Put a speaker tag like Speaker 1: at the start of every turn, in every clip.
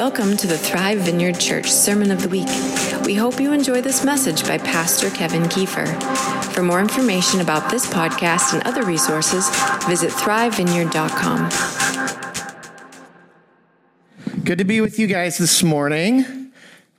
Speaker 1: Welcome to the Thrive Vineyard Church Sermon of the Week. We hope you enjoy this message by Pastor Kevin Kiefer. For more information about this podcast and other resources, visit thrivevineyard.com.
Speaker 2: Good to be with you guys this morning.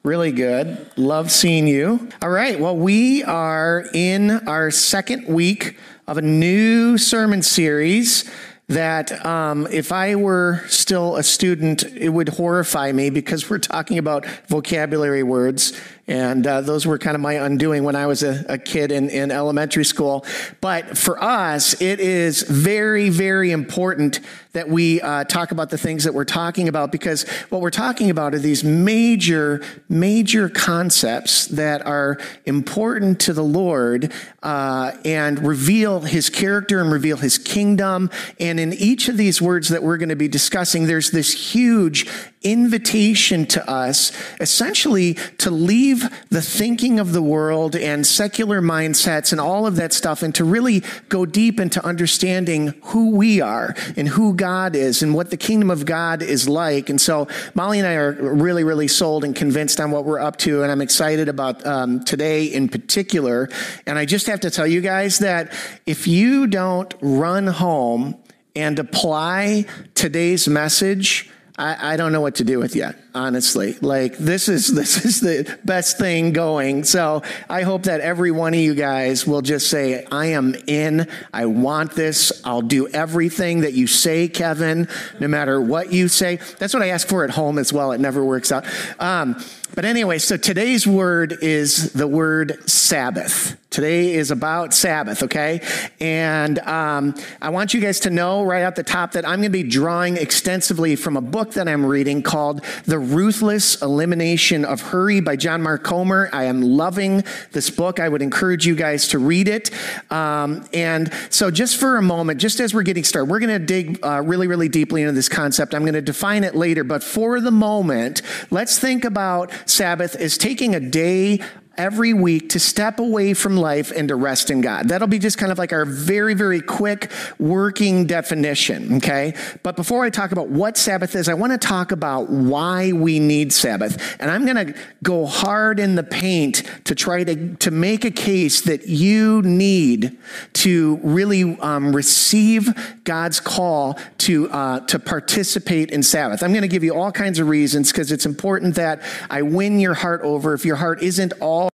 Speaker 2: Really good. Love seeing you. All right. Well, we are in our second week of a new sermon series that um, if I were still a student, it would horrify me because we're talking about vocabulary words. And uh, those were kind of my undoing when I was a, a kid in, in elementary school. But for us, it is very, very important that we uh, talk about the things that we're talking about because what we're talking about are these major, major concepts that are important to the Lord uh, and reveal his character and reveal his kingdom. And in each of these words that we're going to be discussing, there's this huge invitation to us essentially to leave the thinking of the world and secular mindsets and all of that stuff and to really go deep into understanding who we are and who God is and what the kingdom of God is like. And so Molly and I are really, really sold and convinced on what we're up to. And I'm excited about um, today in particular. And I just have to tell you guys that if you don't run home and apply today's message, I, I, don't know what to do with you, honestly. Like this is this is the best thing going. So I hope that every one of you guys will just say, I am in. I want this. I'll do everything that you say, Kevin, no matter what you say. That's what I ask for at home as well. It never works out. Um, but anyway, so today's word is the word Sabbath. Today is about Sabbath, okay? And um, I want you guys to know right at the top that I'm going to be drawing extensively from a book that I'm reading called The Ruthless Elimination of Hurry by John Mark Comer. I am loving this book. I would encourage you guys to read it. Um, and so, just for a moment, just as we're getting started, we're going to dig uh, really, really deeply into this concept. I'm going to define it later, but for the moment, let's think about Sabbath is taking a day every week to step away from life and to rest in God. That'll be just kind of like our very, very quick working definition, okay? But before I talk about what Sabbath is, I want to talk about why we need Sabbath. And I'm going to go hard in the paint to try to, to make a case that you need to really um, receive God's call to, uh, to participate in Sabbath. I'm going to give you all kinds of reasons because it's important that I win your heart over. If your heart isn't all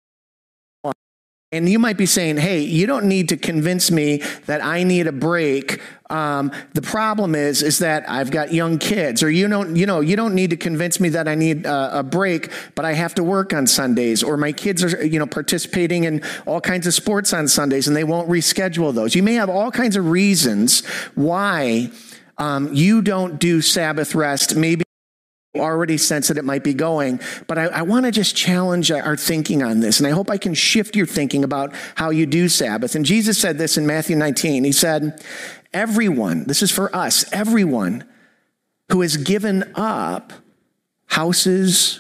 Speaker 2: and you might be saying, hey, you don't need to convince me that I need a break. Um, the problem is, is that I've got young kids, or you don't, you know, you don't need to convince me that I need a, a break, but I have to work on Sundays, or my kids are, you know, participating in all kinds of sports on Sundays, and they won't reschedule those. You may have all kinds of reasons why um, you don't do Sabbath rest. Maybe already sense that it might be going, but I, I want to just challenge our thinking on this. And I hope I can shift your thinking about how you do Sabbath. And Jesus said this in Matthew 19. He said, Everyone, this is for us, everyone who has given up houses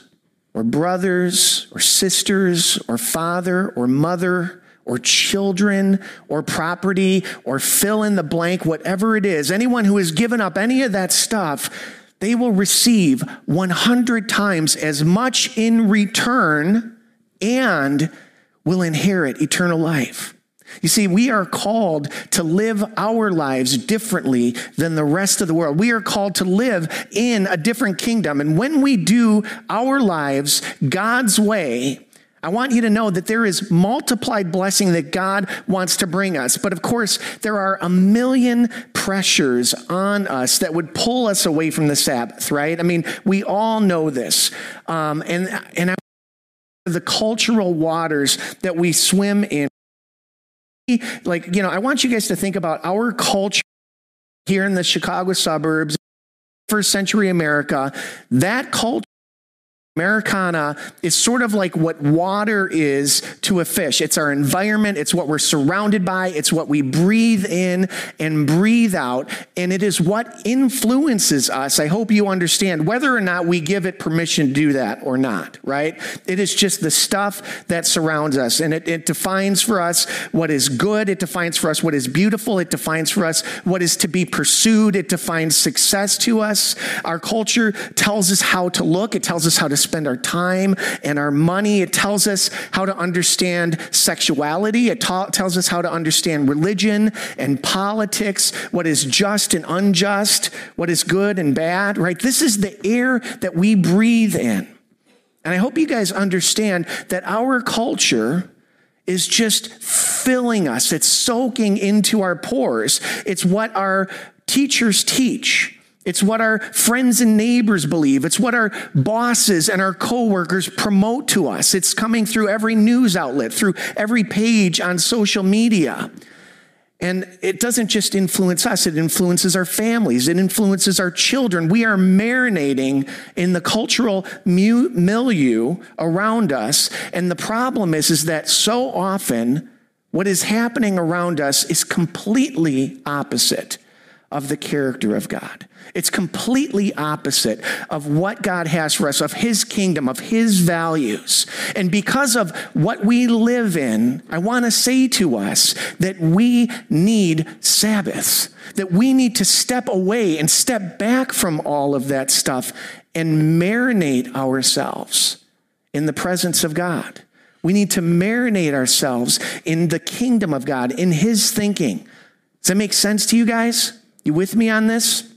Speaker 2: or brothers or sisters or father or mother or children or property or fill in the blank, whatever it is, anyone who has given up any of that stuff, they will receive 100 times as much in return and will inherit eternal life. You see, we are called to live our lives differently than the rest of the world. We are called to live in a different kingdom. And when we do our lives God's way, I want you to know that there is multiplied blessing that God wants to bring us. But of course, there are a million pressures on us that would pull us away from the Sabbath, right? I mean, we all know this. Um, and, and I, the cultural waters that we swim in. Like, you know, I want you guys to think about our culture here in the Chicago suburbs, first century America. That culture Americana is sort of like what water is to a fish. It's our environment, it's what we're surrounded by, it's what we breathe in and breathe out, and it is what influences us. I hope you understand whether or not we give it permission to do that or not, right? It is just the stuff that surrounds us, and it, it defines for us what is good, it defines for us what is beautiful, it defines for us what is to be pursued, it defines success to us. Our culture tells us how to look, it tells us how to spend our time and our money. It tells us how to understand sexuality. It ta- tells us how to understand religion and politics, what is just and unjust, what is good and bad, right? This is the air that we breathe in. And I hope you guys understand that our culture is just filling us. It's soaking into our pores. It's what our teachers teach. It's what our friends and neighbors believe. It's what our bosses and our coworkers promote to us. It's coming through every news outlet, through every page on social media. And it doesn't just influence us, it influences our families, it influences our children. We are marinating in the cultural milieu around us. And the problem is, is that so often what is happening around us is completely opposite of the character of God. It's completely opposite of what God has for us, of His kingdom, of His values. And because of what we live in, I want to say to us that we need Sabbaths, that we need to step away and step back from all of that stuff and marinate ourselves in the presence of God. We need to marinate ourselves in the kingdom of God, in His thinking. Does that make sense to you guys? You with me on this?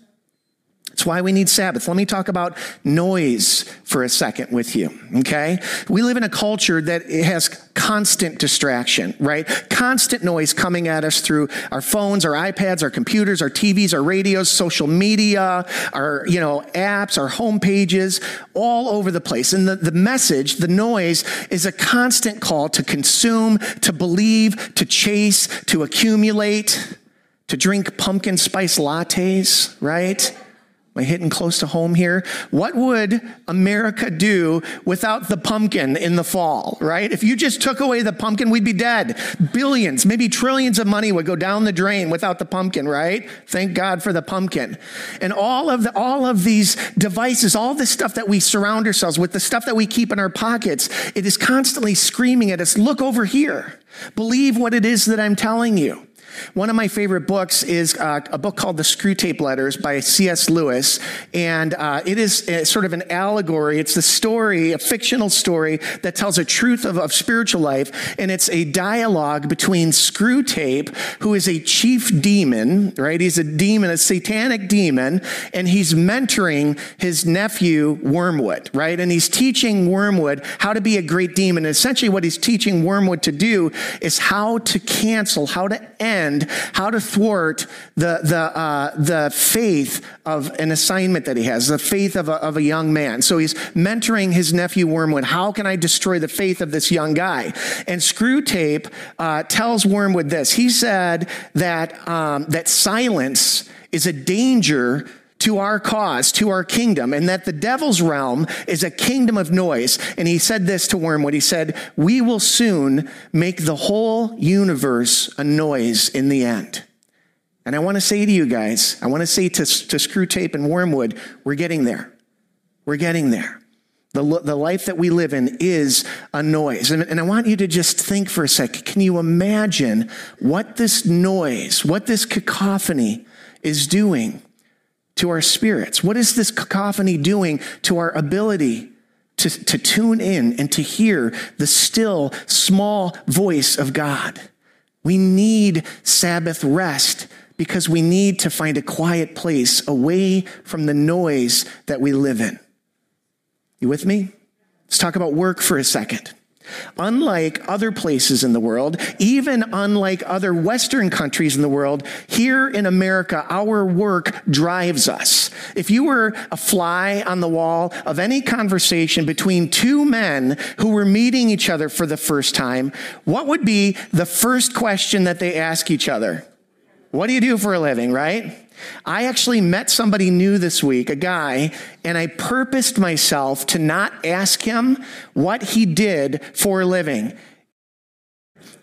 Speaker 2: It's why we need Sabbath. Let me talk about noise for a second with you, okay? We live in a culture that has constant distraction, right? Constant noise coming at us through our phones, our iPads, our computers, our TVs, our radios, social media, our, you know, apps, our home pages, all over the place. And the, the message, the noise, is a constant call to consume, to believe, to chase, to accumulate, to drink pumpkin spice lattes, right? Am I hitting close to home here? What would America do without the pumpkin in the fall, right? If you just took away the pumpkin, we'd be dead. Billions, maybe trillions of money would go down the drain without the pumpkin, right? Thank God for the pumpkin. And all of the, all of these devices, all this stuff that we surround ourselves with, the stuff that we keep in our pockets, it is constantly screaming at us, look over here. Believe what it is that I'm telling you. One of my favorite books is uh, a book called The Screwtape Letters by C.S. Lewis. And uh, it is uh, sort of an allegory. It's a story, a fictional story that tells a truth of, of spiritual life. And it's a dialogue between Screwtape, who is a chief demon, right? He's a demon, a satanic demon, and he's mentoring his nephew, Wormwood, right? And he's teaching Wormwood how to be a great demon. And essentially, what he's teaching Wormwood to do is how to cancel, how to end how to thwart the, the, uh, the faith of an assignment that he has, the faith of a, of a young man. So he's mentoring his nephew Wormwood. How can I destroy the faith of this young guy? And Screwtape uh, tells Wormwood this. He said that, um, that silence is a danger to our cause, to our kingdom, and that the devil's realm is a kingdom of noise. And he said this to Wormwood. He said, We will soon make the whole universe a noise in the end. And I want to say to you guys, I want to say to, to Screwtape and Wormwood, we're getting there. We're getting there. The, the life that we live in is a noise. And, and I want you to just think for a second. Can you imagine what this noise, what this cacophony is doing to our spirits? What is this cacophony doing to our ability to, to tune in and to hear the still, small voice of God? We need Sabbath rest because we need to find a quiet place away from the noise that we live in. You with me? Let's talk about work for a second. Unlike other places in the world, even unlike other Western countries in the world, here in America, our work drives us. If you were a fly on the wall of any conversation between two men who were meeting each other for the first time, what would be the first question that they ask each other? What do you do for a living, right? I actually met somebody new this week, a guy, and I purposed myself to not ask him what he did for a living.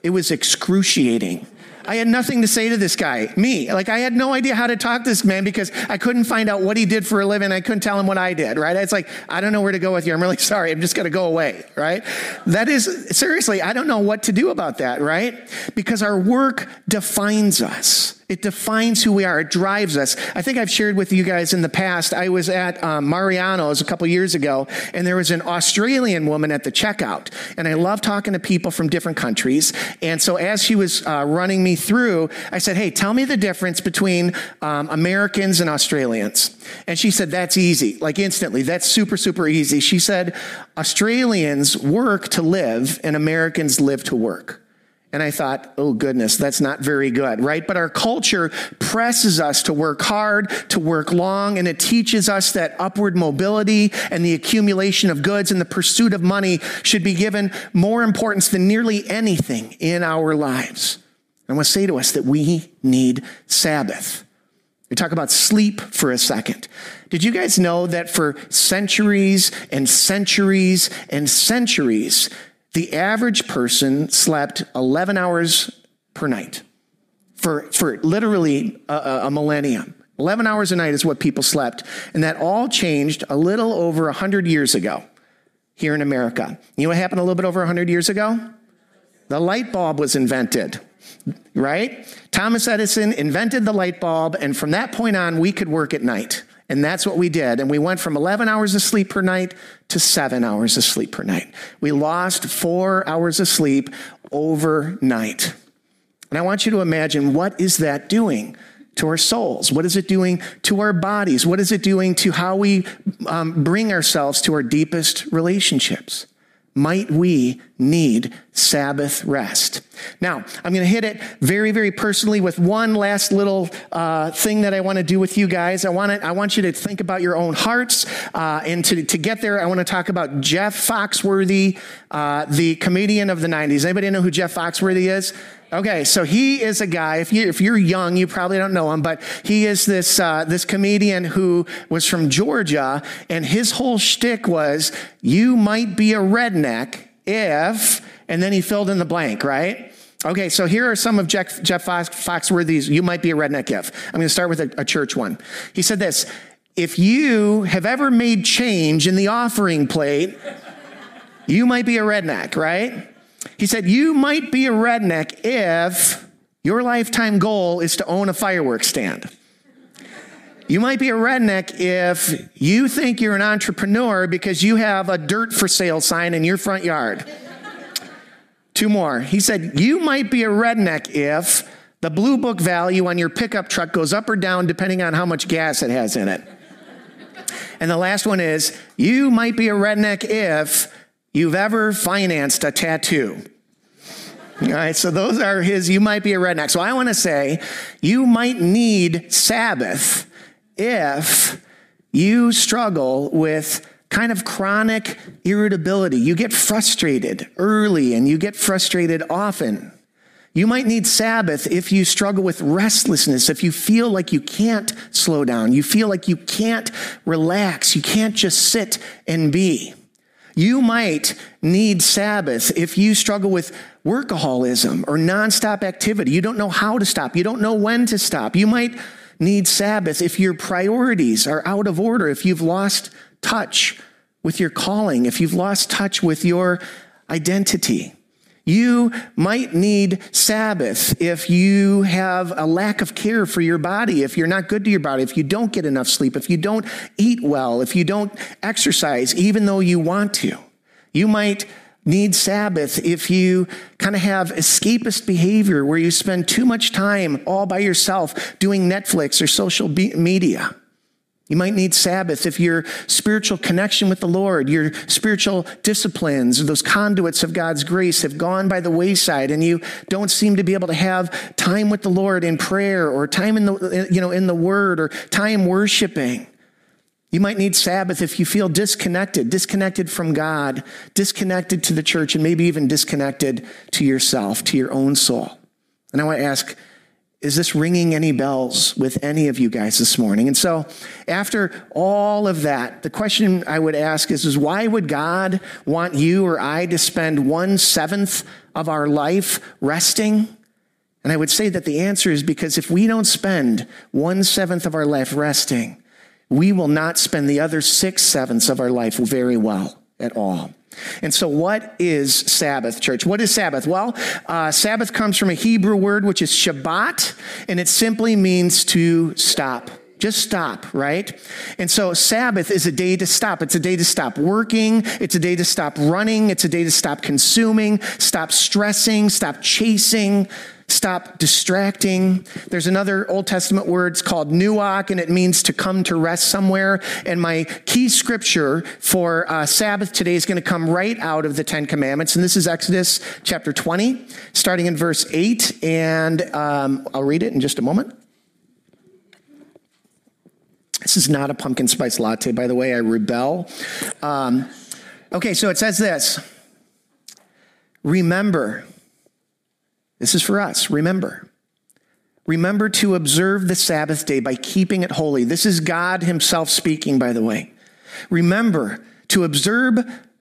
Speaker 2: It was excruciating. I had nothing to say to this guy, me. Like, I had no idea how to talk to this man because I couldn't find out what he did for a living. I couldn't tell him what I did, right? It's like, I don't know where to go with you. I'm really sorry. I'm just going to go away, right? That is, seriously, I don't know what to do about that, right? Because our work defines us. It defines who we are. It drives us. I think I've shared with you guys in the past. I was at um, Mariano's a couple years ago, and there was an Australian woman at the checkout. And I love talking to people from different countries. And so as she was uh, running me through, I said, Hey, tell me the difference between um, Americans and Australians. And she said, That's easy. Like instantly. That's super, super easy. She said, Australians work to live, and Americans live to work. And I thought, oh goodness, that's not very good, right? But our culture presses us to work hard, to work long, and it teaches us that upward mobility and the accumulation of goods and the pursuit of money should be given more importance than nearly anything in our lives. I want to say to us that we need Sabbath. We talk about sleep for a second. Did you guys know that for centuries and centuries and centuries, the average person slept 11 hours per night for, for literally a, a millennium. 11 hours a night is what people slept. And that all changed a little over 100 years ago here in America. You know what happened a little bit over 100 years ago? The light bulb was invented, right? Thomas Edison invented the light bulb, and from that point on, we could work at night. And that's what we did. And we went from 11 hours of sleep per night to seven hours of sleep per night. We lost four hours of sleep overnight. And I want you to imagine what is that doing to our souls? What is it doing to our bodies? What is it doing to how we um, bring ourselves to our deepest relationships? Might we need Sabbath rest? Now, I'm going to hit it very, very personally with one last little uh, thing that I want to do with you guys. I want to, I want you to think about your own hearts, uh, and to, to get there, I want to talk about Jeff Foxworthy, uh, the comedian of the '90s. Anybody know who Jeff Foxworthy is? Okay, so he is a guy. If you if you're young, you probably don't know him, but he is this uh, this comedian who was from Georgia, and his whole shtick was you might be a redneck if, and then he filled in the blank, right? Okay, so here are some of Jeff, Jeff Fox, Foxworthy's you might be a redneck if. I'm going to start with a, a church one. He said this: If you have ever made change in the offering plate, you might be a redneck, right? He said, You might be a redneck if your lifetime goal is to own a fireworks stand. You might be a redneck if you think you're an entrepreneur because you have a dirt for sale sign in your front yard. Two more. He said, You might be a redneck if the blue book value on your pickup truck goes up or down depending on how much gas it has in it. And the last one is, You might be a redneck if you've ever financed a tattoo. All right, so those are his, you might be a redneck. So I want to say, you might need Sabbath if you struggle with kind of chronic irritability. You get frustrated early and you get frustrated often. You might need Sabbath if you struggle with restlessness, if you feel like you can't slow down, you feel like you can't relax, you can't just sit and be. You might need Sabbath if you struggle with workaholism or nonstop activity. You don't know how to stop. You don't know when to stop. You might need Sabbath if your priorities are out of order, if you've lost touch with your calling, if you've lost touch with your identity. You might need Sabbath if you have a lack of care for your body, if you're not good to your body, if you don't get enough sleep, if you don't eat well, if you don't exercise, even though you want to. You might need Sabbath if you kind of have escapist behavior where you spend too much time all by yourself doing Netflix or social media. You might need Sabbath if your spiritual connection with the Lord, your spiritual disciplines, those conduits of God's grace have gone by the wayside and you don't seem to be able to have time with the Lord in prayer or time in the, you know, in the word or time worshiping. You might need Sabbath if you feel disconnected, disconnected from God, disconnected to the church, and maybe even disconnected to yourself, to your own soul. And I want to ask, is this ringing any bells with any of you guys this morning? And so, after all of that, the question I would ask is, is why would God want you or I to spend one seventh of our life resting? And I would say that the answer is because if we don't spend one seventh of our life resting, we will not spend the other six sevenths of our life very well at all. And so, what is Sabbath, church? What is Sabbath? Well, uh, Sabbath comes from a Hebrew word which is Shabbat, and it simply means to stop. Just stop, right? And so Sabbath is a day to stop. It's a day to stop working. It's a day to stop running. It's a day to stop consuming, stop stressing, stop chasing, Stop distracting. There's another Old Testament word it's called nuach, and it means to come to rest somewhere. And my key scripture for uh, Sabbath today is going to come right out of the Ten Commandments. And this is Exodus chapter 20, starting in verse 8. And um, I'll read it in just a moment. This is not a pumpkin spice latte, by the way. I rebel. Um, okay, so it says this Remember, this is for us. Remember. Remember to observe the Sabbath day by keeping it holy. This is God Himself speaking, by the way. Remember to observe,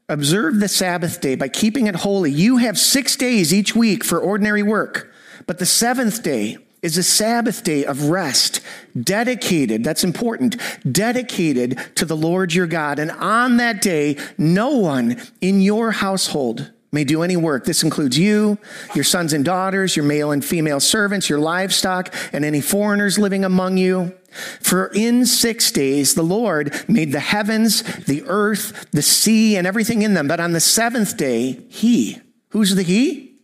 Speaker 2: observe the Sabbath day by keeping it holy. You have six days each week for ordinary work, but the seventh day is a Sabbath day of rest, dedicated, that's important, dedicated to the Lord your God. And on that day, no one in your household may do any work. This includes you, your sons and daughters, your male and female servants, your livestock, and any foreigners living among you. For in six days the Lord made the heavens, the earth, the sea, and everything in them. But on the seventh day, He, who's the He?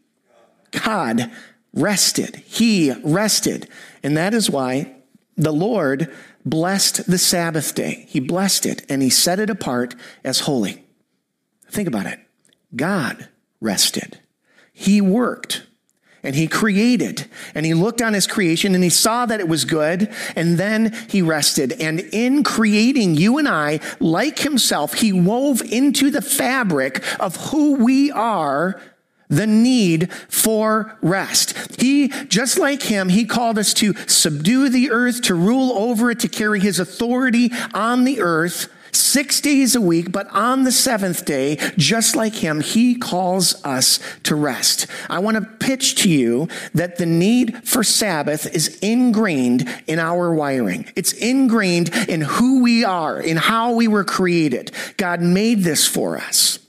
Speaker 2: God rested. He rested. And that is why the Lord blessed the Sabbath day. He blessed it and He set it apart as holy. Think about it. God rested. He worked and he created and he looked on his creation and he saw that it was good and then he rested. And in creating you and I, like himself, he wove into the fabric of who we are the need for rest. He, just like him, he called us to subdue the earth, to rule over it, to carry his authority on the earth six days a week, but on the seventh day, just like him, he calls us to rest. I want to pitch to you that the need for Sabbath is ingrained in our wiring. It's ingrained in who we are, in how we were created. God made this for us.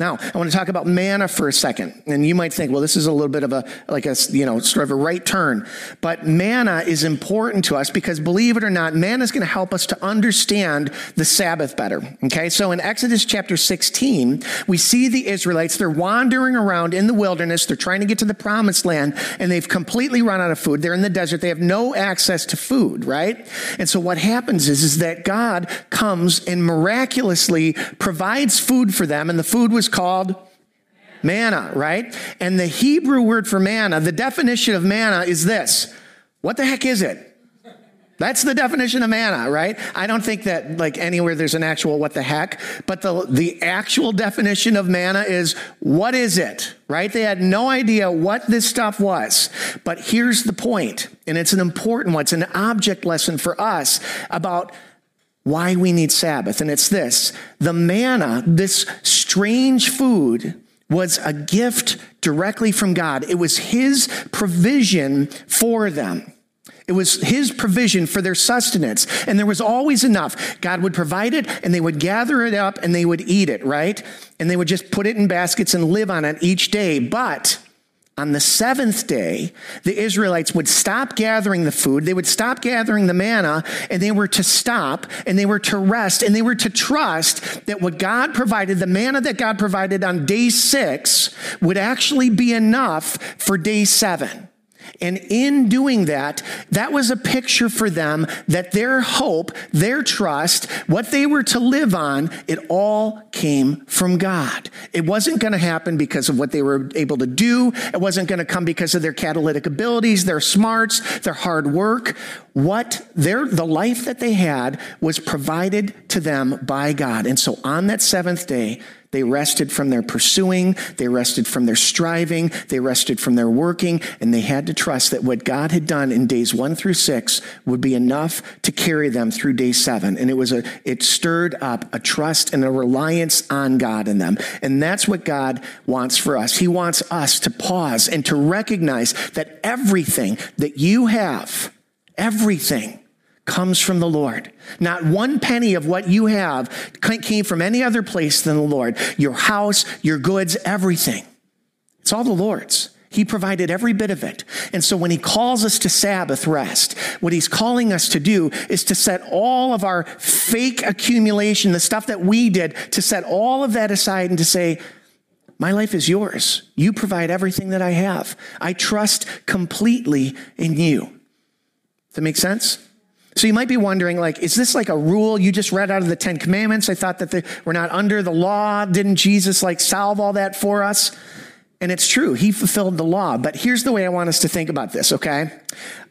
Speaker 2: Now, I want to talk about manna for a second. And you might think, well, this is a little bit of a, like a, you know, sort of a right turn. But manna is important to us because believe it or not, manna is going to help us to understand the Sabbath better. Okay. So in Exodus chapter 16, we see the Israelites, they're wandering around in the wilderness. They're trying to get to the promised land and they've completely run out of food. They're in the desert. They have no access to food, right? And so what happens is, is that God comes and miraculously provides food for them. And the food was called manna, right? And the Hebrew word for manna, the definition of manna is this. What the heck is it? That's the definition of manna, right? I don't think that like anywhere there's an actual what the heck, but the, the actual definition of manna is what is it, right? They had no idea what this stuff was. But here's the point, and it's an important one. It's an object lesson for us about why we need Sabbath. And it's this the manna, this strange food, was a gift directly from God. It was His provision for them. It was his provision for their sustenance. And there was always enough. God would provide it and they would gather it up and they would eat it, right? And they would just put it in baskets and live on it each day. But on the seventh day, the Israelites would stop gathering the food, they would stop gathering the manna, and they were to stop and they were to rest and they were to trust that what God provided, the manna that God provided on day six, would actually be enough for day seven. And in doing that, that was a picture for them that their hope, their trust, what they were to live on, it all came from God. It wasn't going to happen because of what they were able to do. It wasn't going to come because of their catalytic abilities, their smarts, their hard work. What their, the life that they had was provided to them by God. And so on that seventh day, They rested from their pursuing, they rested from their striving, they rested from their working, and they had to trust that what God had done in days one through six would be enough to carry them through day seven. And it was a, it stirred up a trust and a reliance on God in them. And that's what God wants for us. He wants us to pause and to recognize that everything that you have, everything, comes from the Lord. Not one penny of what you have came from any other place than the Lord. Your house, your goods, everything. It's all the Lord's. He provided every bit of it. And so when he calls us to Sabbath rest, what he's calling us to do is to set all of our fake accumulation, the stuff that we did, to set all of that aside and to say, my life is yours. You provide everything that I have. I trust completely in you. Does that make sense? So you might be wondering, like, is this like a rule you just read out of the Ten Commandments? I thought that the, we're not under the law. Didn't Jesus like solve all that for us? And it's true, he fulfilled the law. But here's the way I want us to think about this, okay?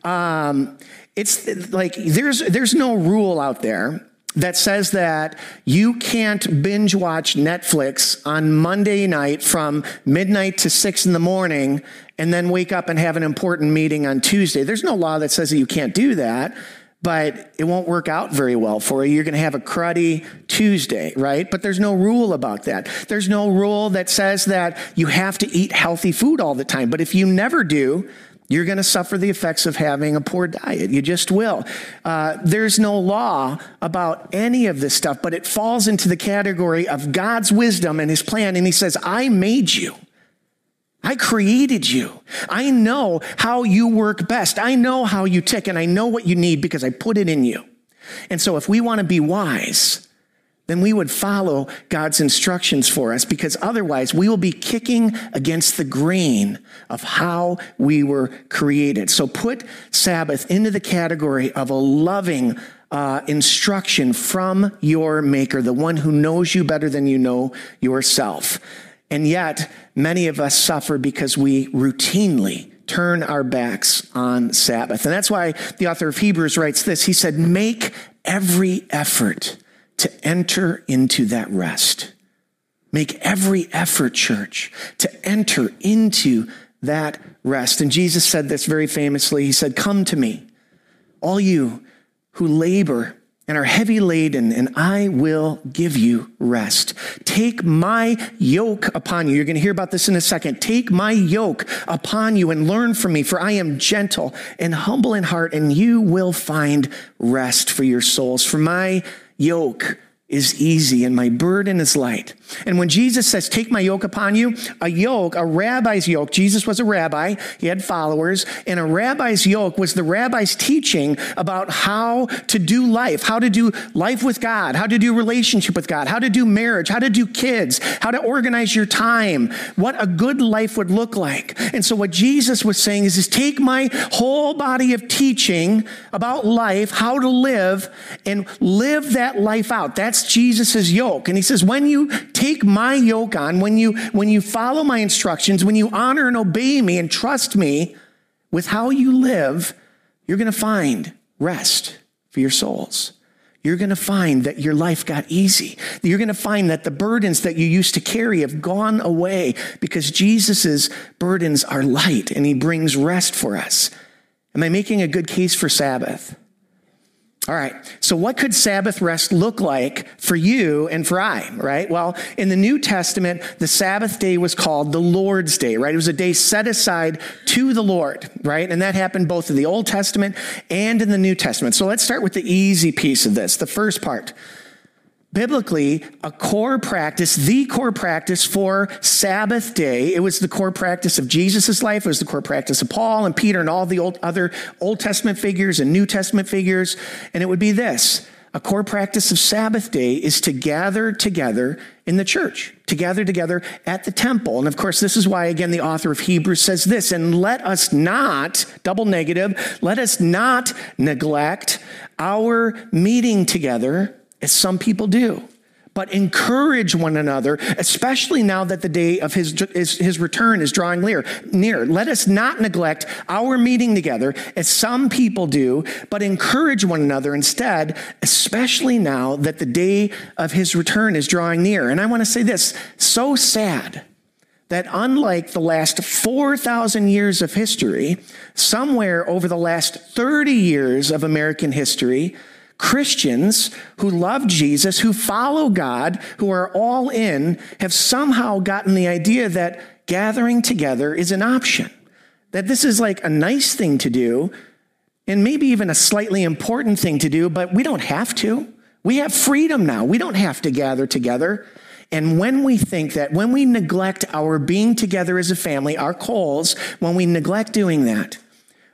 Speaker 2: Um, it's like there's there's no rule out there that says that you can't binge watch Netflix on Monday night from midnight to six in the morning and then wake up and have an important meeting on Tuesday. There's no law that says that you can't do that but it won't work out very well for you. You're going to have a cruddy Tuesday, right? But there's no rule about that. There's no rule that says that you have to eat healthy food all the time. But if you never do, you're going to suffer the effects of having a poor diet. You just will. Uh, there's no law about any of this stuff, but it falls into the category of God's wisdom and his plan. And he says, I made you. I created you. I know how you work best. I know how you tick, and I know what you need because I put it in you. And so, if we want to be wise, then we would follow God's instructions for us because otherwise we will be kicking against the grain of how we were created. So, put Sabbath into the category of a loving, uh, instruction from your maker, the one who knows you better than you know yourself. And yet, many of us suffer because we routinely turn our backs on Sabbath. And that's why the author of Hebrews writes this. He said, Make every effort to enter into that rest. Make every effort, church, to enter into that rest. And Jesus said this very famously. He said, Come to me, all you who labor and are heavy laden, and I will give you rest. Take my yoke upon you. You're going to hear about this in a second. Take my yoke upon you and learn from me, for I am gentle and humble in heart, and you will find rest for your souls. For my yoke is easy and my burden is light. And when Jesus says, Take my yoke upon you, a yoke, a rabbi's yoke, Jesus was a rabbi, he had followers, and a rabbi's yoke was the rabbi's teaching about how to do life, how to do life with God, how to do relationship with God, how to do marriage, how to do kids, how to organize your time, what a good life would look like. And so what Jesus was saying is, is take my whole body of teaching about life, how to live, and live that life out. That's that's Jesus' yoke. And he says, when you take my yoke on, when you, when you follow my instructions, when you honor and obey me and trust me with how you live, you're going to find rest for your souls. You're going to find that your life got easy. You're going to find that the burdens that you used to carry have gone away because Jesus' burdens are light and he brings rest for us. Am I making a good case for Sabbath? All right. So what could Sabbath rest look like for you and for I, right? Well, in the New Testament, the Sabbath day was called the Lord's Day, right? It was a day set aside to the Lord, right? And that happened both in the Old Testament and in the New Testament. So let's start with the easy piece of this, the first part biblically a core practice, the core practice for Sabbath day. It was the core practice of Jesus' life. It was the core practice of Paul and Peter and all the old, other Old Testament figures and New Testament figures. And it would be this. A core practice of Sabbath day is to gather together in the church, to gather together at the temple. And of course, this is why, again, the author of Hebrews says this, and let us not, double negative, let us not neglect our meeting together as some people do, but encourage one another, especially now that the day of his, his, return is drawing near, near. Let us not neglect our meeting together as some people do, but encourage one another instead, especially now that the day of his return is drawing near. And I want to say this so sad that unlike the last 4,000 years of history, somewhere over the last 30 years of American history, Christians who love Jesus, who follow God, who are all in, have somehow gotten the idea that gathering together is an option. That this is like a nice thing to do, and maybe even a slightly important thing to do, but we don't have to. We have freedom now. We don't have to gather together. And when we think that, when we neglect our being together as a family, our calls, when we neglect doing that,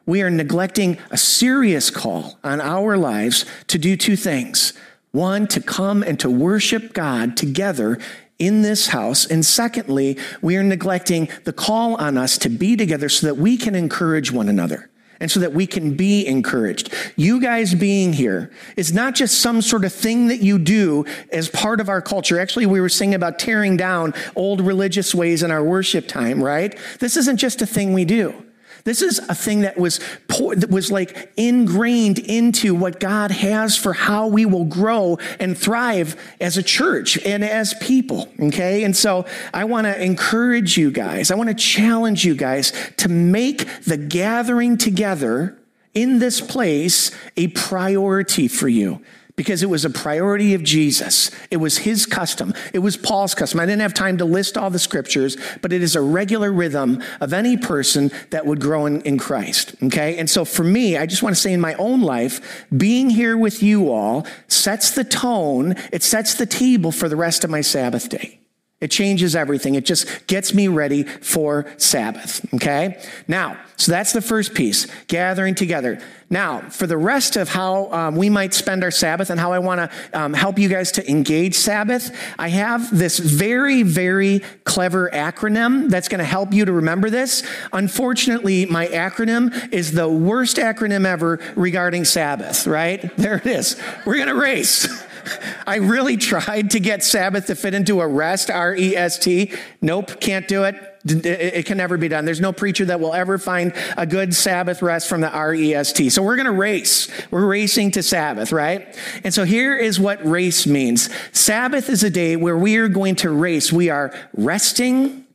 Speaker 2: we are neglecting a serious call on our lives to do two things. One, to come and to worship God together in this house. And secondly, we are neglecting the call on us to be together so that we can encourage one another and so that we can be encouraged. You guys being here is not just some sort of thing that you do as part of our culture. Actually, we were singing about tearing down old religious ways in our worship time, right? This isn't just a thing we do. This is a thing that was that was like ingrained into what God has for how we will grow and thrive as a church and as people. Okay. And so I want to encourage you guys. I want to challenge you guys to make the gathering together in this place a priority for you because it was a priority of Jesus. It was his custom. It was Paul's custom. I didn't have time to list all the scriptures, but it is a regular rhythm of any person that would grow in, in Christ. Okay. And so for me, I just want to say in my own life, being here with you all sets the tone. It sets the table for the rest of my Sabbath day. It changes everything. It just gets me ready for Sabbath. Okay. Now, so that's the first piece, gathering together. Now, for the rest of how um, we might spend our Sabbath and how I want to um, help you guys to engage Sabbath, I have this very, very clever acronym that's going to help you to remember this. Unfortunately, my acronym is the worst acronym ever regarding Sabbath, right? There it is. We're going to race. I really tried to get Sabbath to fit into a rest, R E S T. Nope, can't do it. It can never be done. There's no preacher that will ever find a good Sabbath rest from the R E S T. So we're going to race. We're racing to Sabbath, right? And so here is what race means Sabbath is a day where we are going to race. We are resting,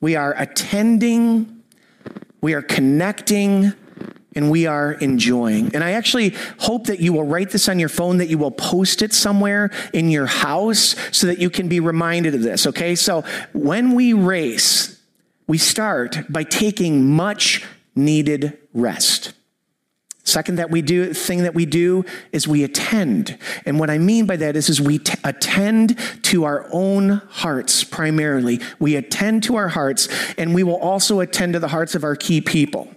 Speaker 2: we are attending, we are connecting, and we are enjoying. And I actually hope that you will write this on your phone, that you will post it somewhere in your house so that you can be reminded of this, okay? So when we race, we start by taking much needed rest. Second that we do thing that we do is we attend. And what I mean by that is, is we t- attend to our own hearts primarily. We attend to our hearts and we will also attend to the hearts of our key people.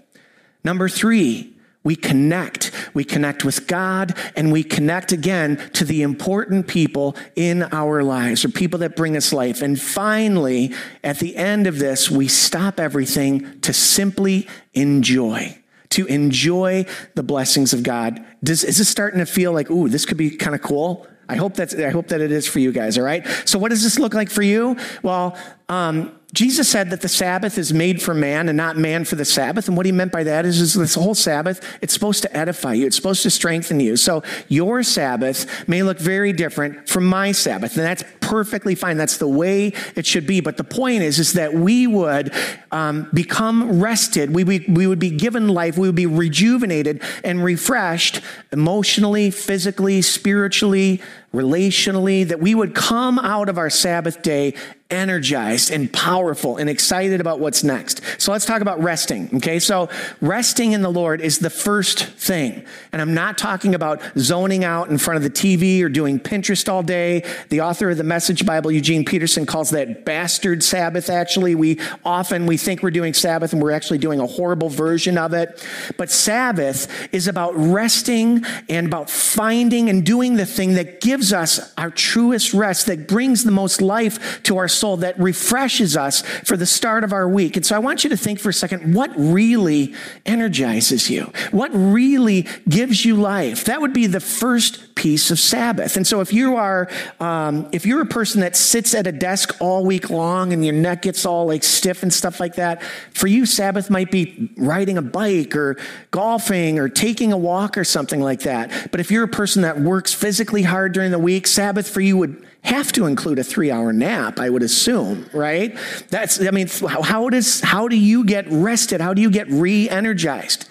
Speaker 2: Number three, we connect. We connect with God and we connect again to the important people in our lives or people that bring us life. And finally, at the end of this, we stop everything to simply enjoy. To enjoy the blessings of God. Does, is this starting to feel like, ooh, this could be kind of cool? I hope that's I hope that it is for you guys, all right? So what does this look like for you? Well, um, Jesus said that the Sabbath is made for man and not man for the Sabbath. And what he meant by that is, is this whole Sabbath, it's supposed to edify you. It's supposed to strengthen you. So your Sabbath may look very different from my Sabbath. And that's perfectly fine. That's the way it should be. But the point is, is that we would um, become rested. We, we, we would be given life. We would be rejuvenated and refreshed emotionally, physically, spiritually, relationally, that we would come out of our Sabbath day energized and powerful and excited about what's next. So let's talk about resting. Okay. So resting in the Lord is the first thing. And I'm not talking about zoning out in front of the TV or doing Pinterest all day. The author of the message Bible, Eugene Peterson calls that bastard Sabbath. Actually, we often, we think we're doing Sabbath and we're actually doing a horrible version of it. But Sabbath is about resting and about finding and doing the thing that gives us our truest rest, that brings the most life to our soul that refreshes us for the start of our week. And so I want you to think for a second what really energizes you? What really gives you life? That would be the first piece of Sabbath. And so if you are, um, if you're a person that sits at a desk all week long and your neck gets all like stiff and stuff like that, for you, Sabbath might be riding a bike or golfing or taking a walk or something like that. But if you're a person that works physically hard during the week, Sabbath for you would have to include a three hour nap, I would assume, right? That's, I mean, how does, how do you get rested? How do you get re energized?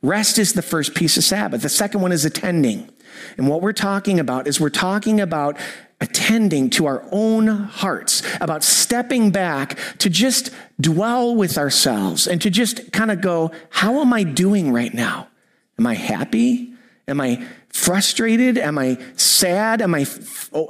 Speaker 2: Rest is the first piece of Sabbath. The second one is attending. And what we're talking about is we're talking about attending to our own hearts, about stepping back to just dwell with ourselves and to just kind of go, how am I doing right now? Am I happy? Am I frustrated? Am I sad? Am I,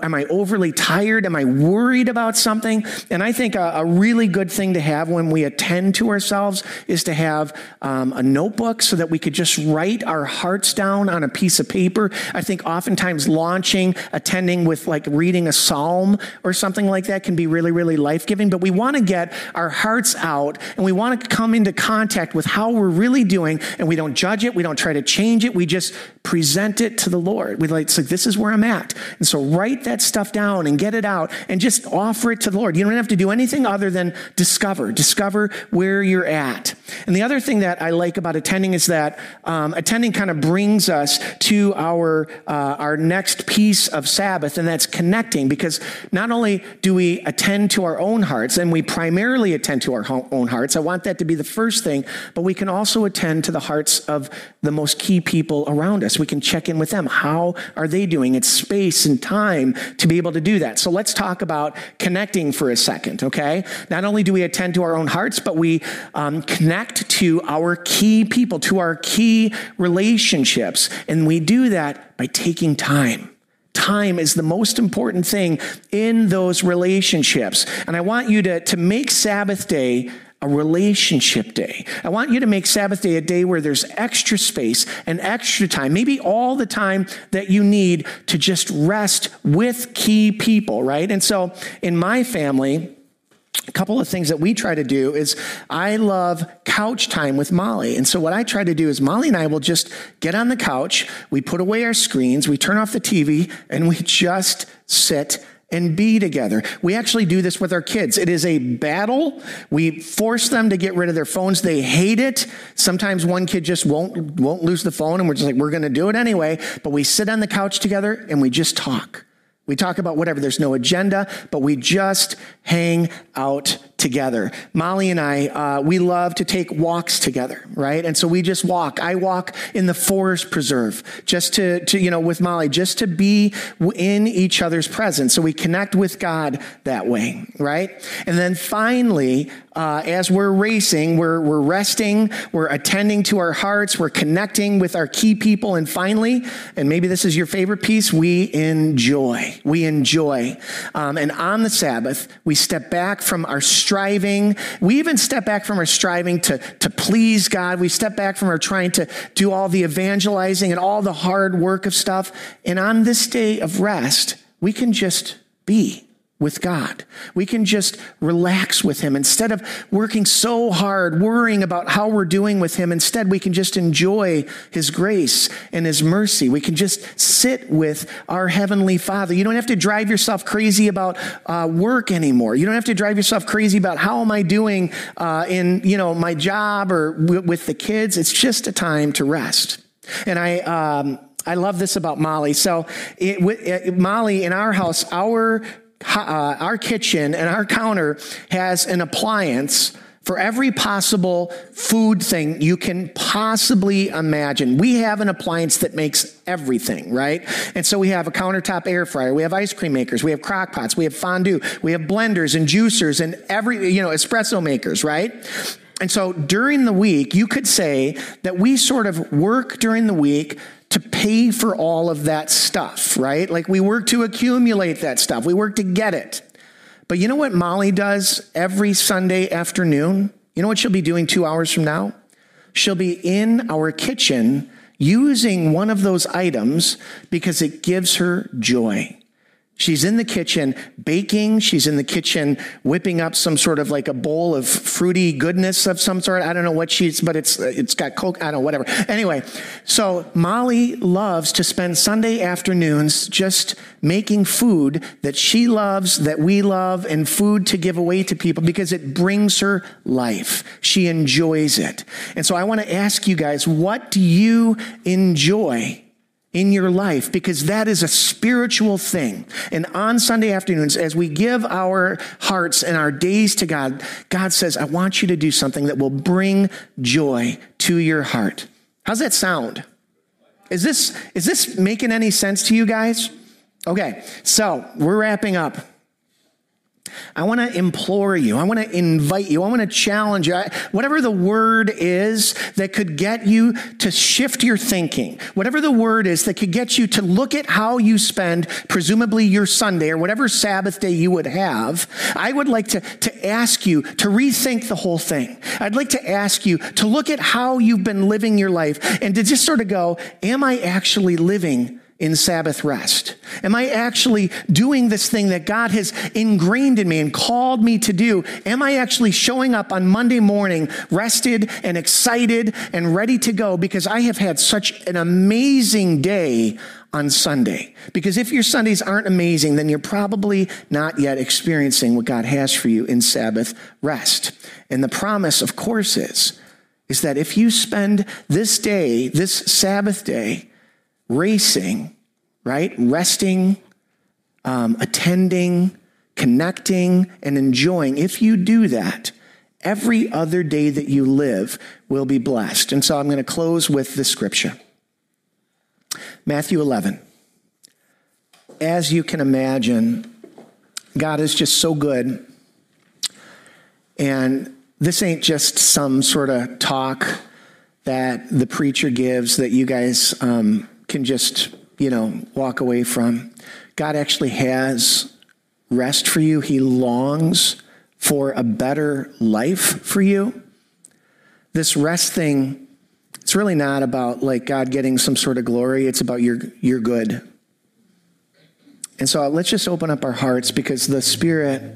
Speaker 2: am I overly tired? Am I worried about something? And I think a, a really good thing to have when we attend to ourselves is to have um, a notebook so that we could just write our hearts down on a piece of paper. I think oftentimes launching, attending with like reading a psalm or something like that can be really, really life giving. But we want to get our hearts out and we want to come into contact with how we're really doing. And we don't judge it. We don't try to change it. We just present it to the Lord. We like, it's like, this is where I'm at. And so write that stuff down and get it out and just offer it to the Lord. You don't have to do anything other than discover, discover where you're at. And the other thing that I like about attending is that um, attending kind of brings us to our, uh, our next piece of Sabbath, and that's connecting because not only do we attend to our own hearts, and we primarily attend to our own hearts. I want that to be the first thing, but we can also attend to the hearts of the most key people around us. We can check in with them. How are they doing? It's space and time to be able to do that. So let's talk about connecting for a second, okay? Not only do we attend to our own hearts, but we um, connect to our key people, to our key relationships. And we do that by taking time. Time is the most important thing in those relationships. And I want you to, to make Sabbath day a relationship day. I want you to make Sabbath day a day where there's extra space and extra time, maybe all the time that you need to just rest with key people, right? And so in my family, a couple of things that we try to do is I love couch time with Molly. And so what I try to do is Molly and I will just get on the couch, we put away our screens, we turn off the TV, and we just sit and be together. We actually do this with our kids. It is a battle. We force them to get rid of their phones. They hate it. Sometimes one kid just won't won't lose the phone and we're just like we're going to do it anyway, but we sit on the couch together and we just talk. We talk about whatever. There's no agenda, but we just hang out together. Molly and I, uh, we love to take walks together, right? And so we just walk. I walk in the forest preserve just to, to, you know, with Molly, just to be in each other's presence. So we connect with God that way, right? And then finally, uh, as we're racing, we're, we're resting, we're attending to our hearts, we're connecting with our key people. And finally, and maybe this is your favorite piece, we enjoy. We enjoy. Um, and on the Sabbath, we step back from our striving. We even step back from our striving to, to please God. We step back from our trying to do all the evangelizing and all the hard work of stuff. And on this day of rest, we can just be with God. We can just relax with Him instead of working so hard, worrying about how we're doing with Him. Instead, we can just enjoy His grace and His mercy. We can just sit with our Heavenly Father. You don't have to drive yourself crazy about uh, work anymore. You don't have to drive yourself crazy about how am I doing uh, in you know my job or w- with the kids. It's just a time to rest. And I. Um, I love this about Molly. So, it, it, Molly, in our house, our uh, our kitchen and our counter has an appliance for every possible food thing you can possibly imagine. We have an appliance that makes everything, right? And so we have a countertop air fryer, we have ice cream makers, we have crock pots, we have fondue, we have blenders and juicers and every, you know, espresso makers, right? And so during the week, you could say that we sort of work during the week to pay for all of that stuff, right? Like we work to accumulate that stuff, we work to get it. But you know what Molly does every Sunday afternoon? You know what she'll be doing two hours from now? She'll be in our kitchen using one of those items because it gives her joy. She's in the kitchen baking. She's in the kitchen whipping up some sort of like a bowl of fruity goodness of some sort. I don't know what she's, but it's it's got coke. I don't know, whatever. Anyway, so Molly loves to spend Sunday afternoons just making food that she loves, that we love, and food to give away to people because it brings her life. She enjoys it. And so I want to ask you guys, what do you enjoy? In your life because that is a spiritual thing. And on Sunday afternoons, as we give our hearts and our days to God, God says, I want you to do something that will bring joy to your heart. How's that sound? Is this, is this making any sense to you guys? Okay, so we're wrapping up. I want to implore you. I want to invite you. I want to challenge you. whatever the word is that could get you to shift your thinking, whatever the word is that could get you to look at how you spend, presumably your Sunday or whatever Sabbath day you would have, I would like to, to ask you to rethink the whole thing. I'd like to ask you to look at how you've been living your life and to just sort of go, am I actually living in Sabbath rest? Am I actually doing this thing that God has ingrained in me and called me to do? Am I actually showing up on Monday morning rested and excited and ready to go because I have had such an amazing day on Sunday? Because if your Sundays aren't amazing, then you're probably not yet experiencing what God has for you in Sabbath rest. And the promise, of course, is, is that if you spend this day, this Sabbath day, racing, right? Resting, um, attending, connecting, and enjoying. If you do that, every other day that you live will be blessed. And so I'm going to close with the scripture Matthew 11. As you can imagine, God is just so good. And this ain't just some sort of talk that the preacher gives that you guys um, can just, you know, walk away from. God actually has rest for you. He longs for a better life for you. This rest thing, it's really not about like God getting some sort of glory. It's about your, your good. And so let's just open up our hearts because the Spirit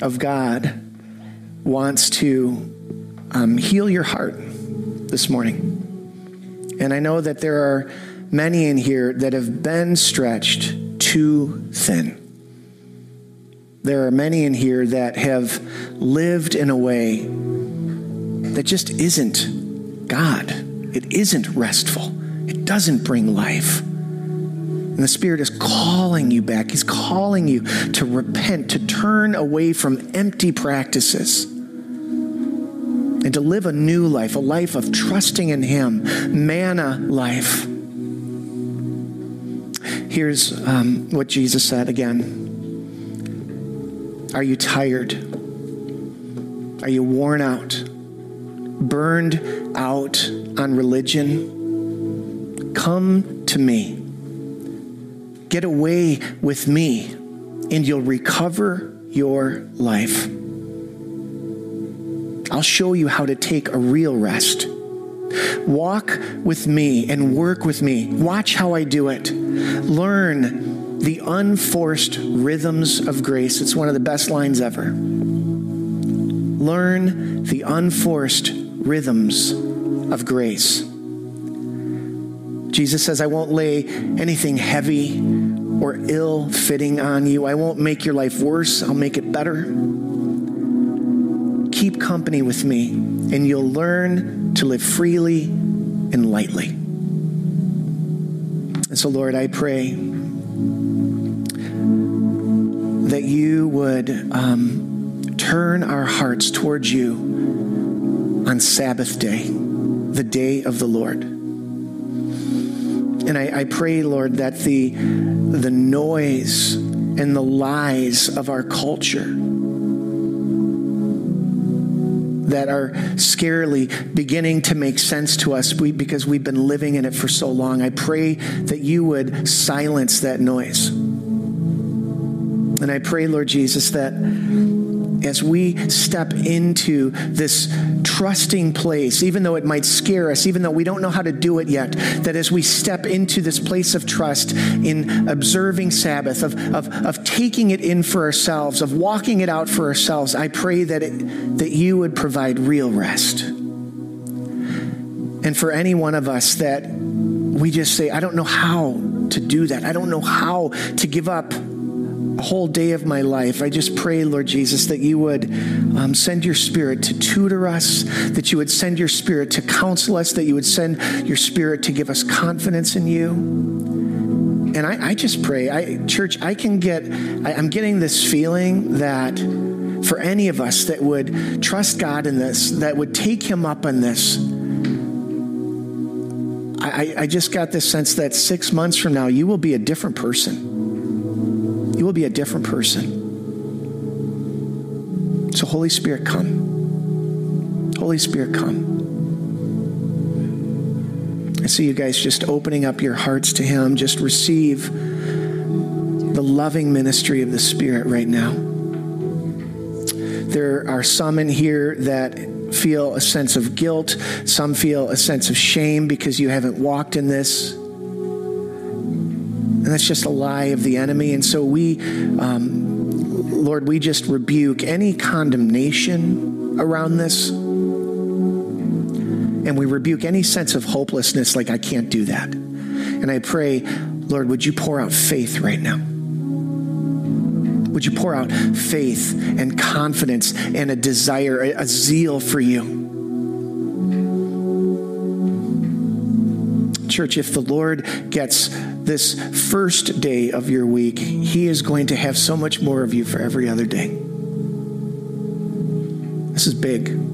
Speaker 2: of God wants to um, heal your heart this morning. And I know that there are many in here that have been stretched too thin. There are many in here that have lived in a way that just isn't God. It isn't restful. It doesn't bring life. And the Spirit is calling you back. He's calling you to repent, to turn away from empty practices, and to live a new life, a life of trusting in Him, manna life. Here's um, what Jesus said again Are you tired? Are you worn out? Burned out on religion? Come to me. Get away with me, and you'll recover your life. I'll show you how to take a real rest. Walk with me and work with me. Watch how I do it. Learn the unforced rhythms of grace. It's one of the best lines ever. Learn the unforced rhythms of grace. Jesus says, I won't lay anything heavy or ill fitting on you. I won't make your life worse, I'll make it better. Keep company with me, and you'll learn to live freely and lightly. And so, Lord, I pray that you would um, turn our hearts towards you on Sabbath day, the day of the Lord. And I, I pray, Lord, that the, the noise and the lies of our culture that are scarily beginning to make sense to us because we've been living in it for so long. I pray that you would silence that noise. And I pray, Lord Jesus, that as we step into this trusting place, even though it might scare us, even though we don't know how to do it yet, that as we step into this place of trust in observing Sabbath, of, of, of taking it in for ourselves, of walking it out for ourselves, I pray that, it, that you would provide real rest. And for any one of us that we just say, I don't know how to do that, I don't know how to give up whole day of my life. I just pray, Lord Jesus, that you would um, send your spirit to tutor us, that you would send your spirit to counsel us, that you would send your spirit to give us confidence in you. And I, I just pray, I, church, I can get, I, I'm getting this feeling that for any of us that would trust God in this, that would take Him up on this, I, I, just got this sense that six months from now, you will be a different person will be a different person. So, Holy Spirit, come. Holy Spirit, come. I see you guys just opening up your hearts to Him. Just receive the loving ministry of the Spirit right now. There are some in here that feel a sense of guilt, some feel a sense of shame because you haven't walked in this. And that's just a lie of the enemy. And so we, um, Lord, we just rebuke any condemnation around this. And we rebuke any sense of hopelessness, like, I can't do that. And I pray, Lord, would you pour out faith right now? Would you pour out faith and confidence and a desire, a zeal for you? Church, if the Lord gets this first day of your week, He is going to have so much more of you for every other day. This is big.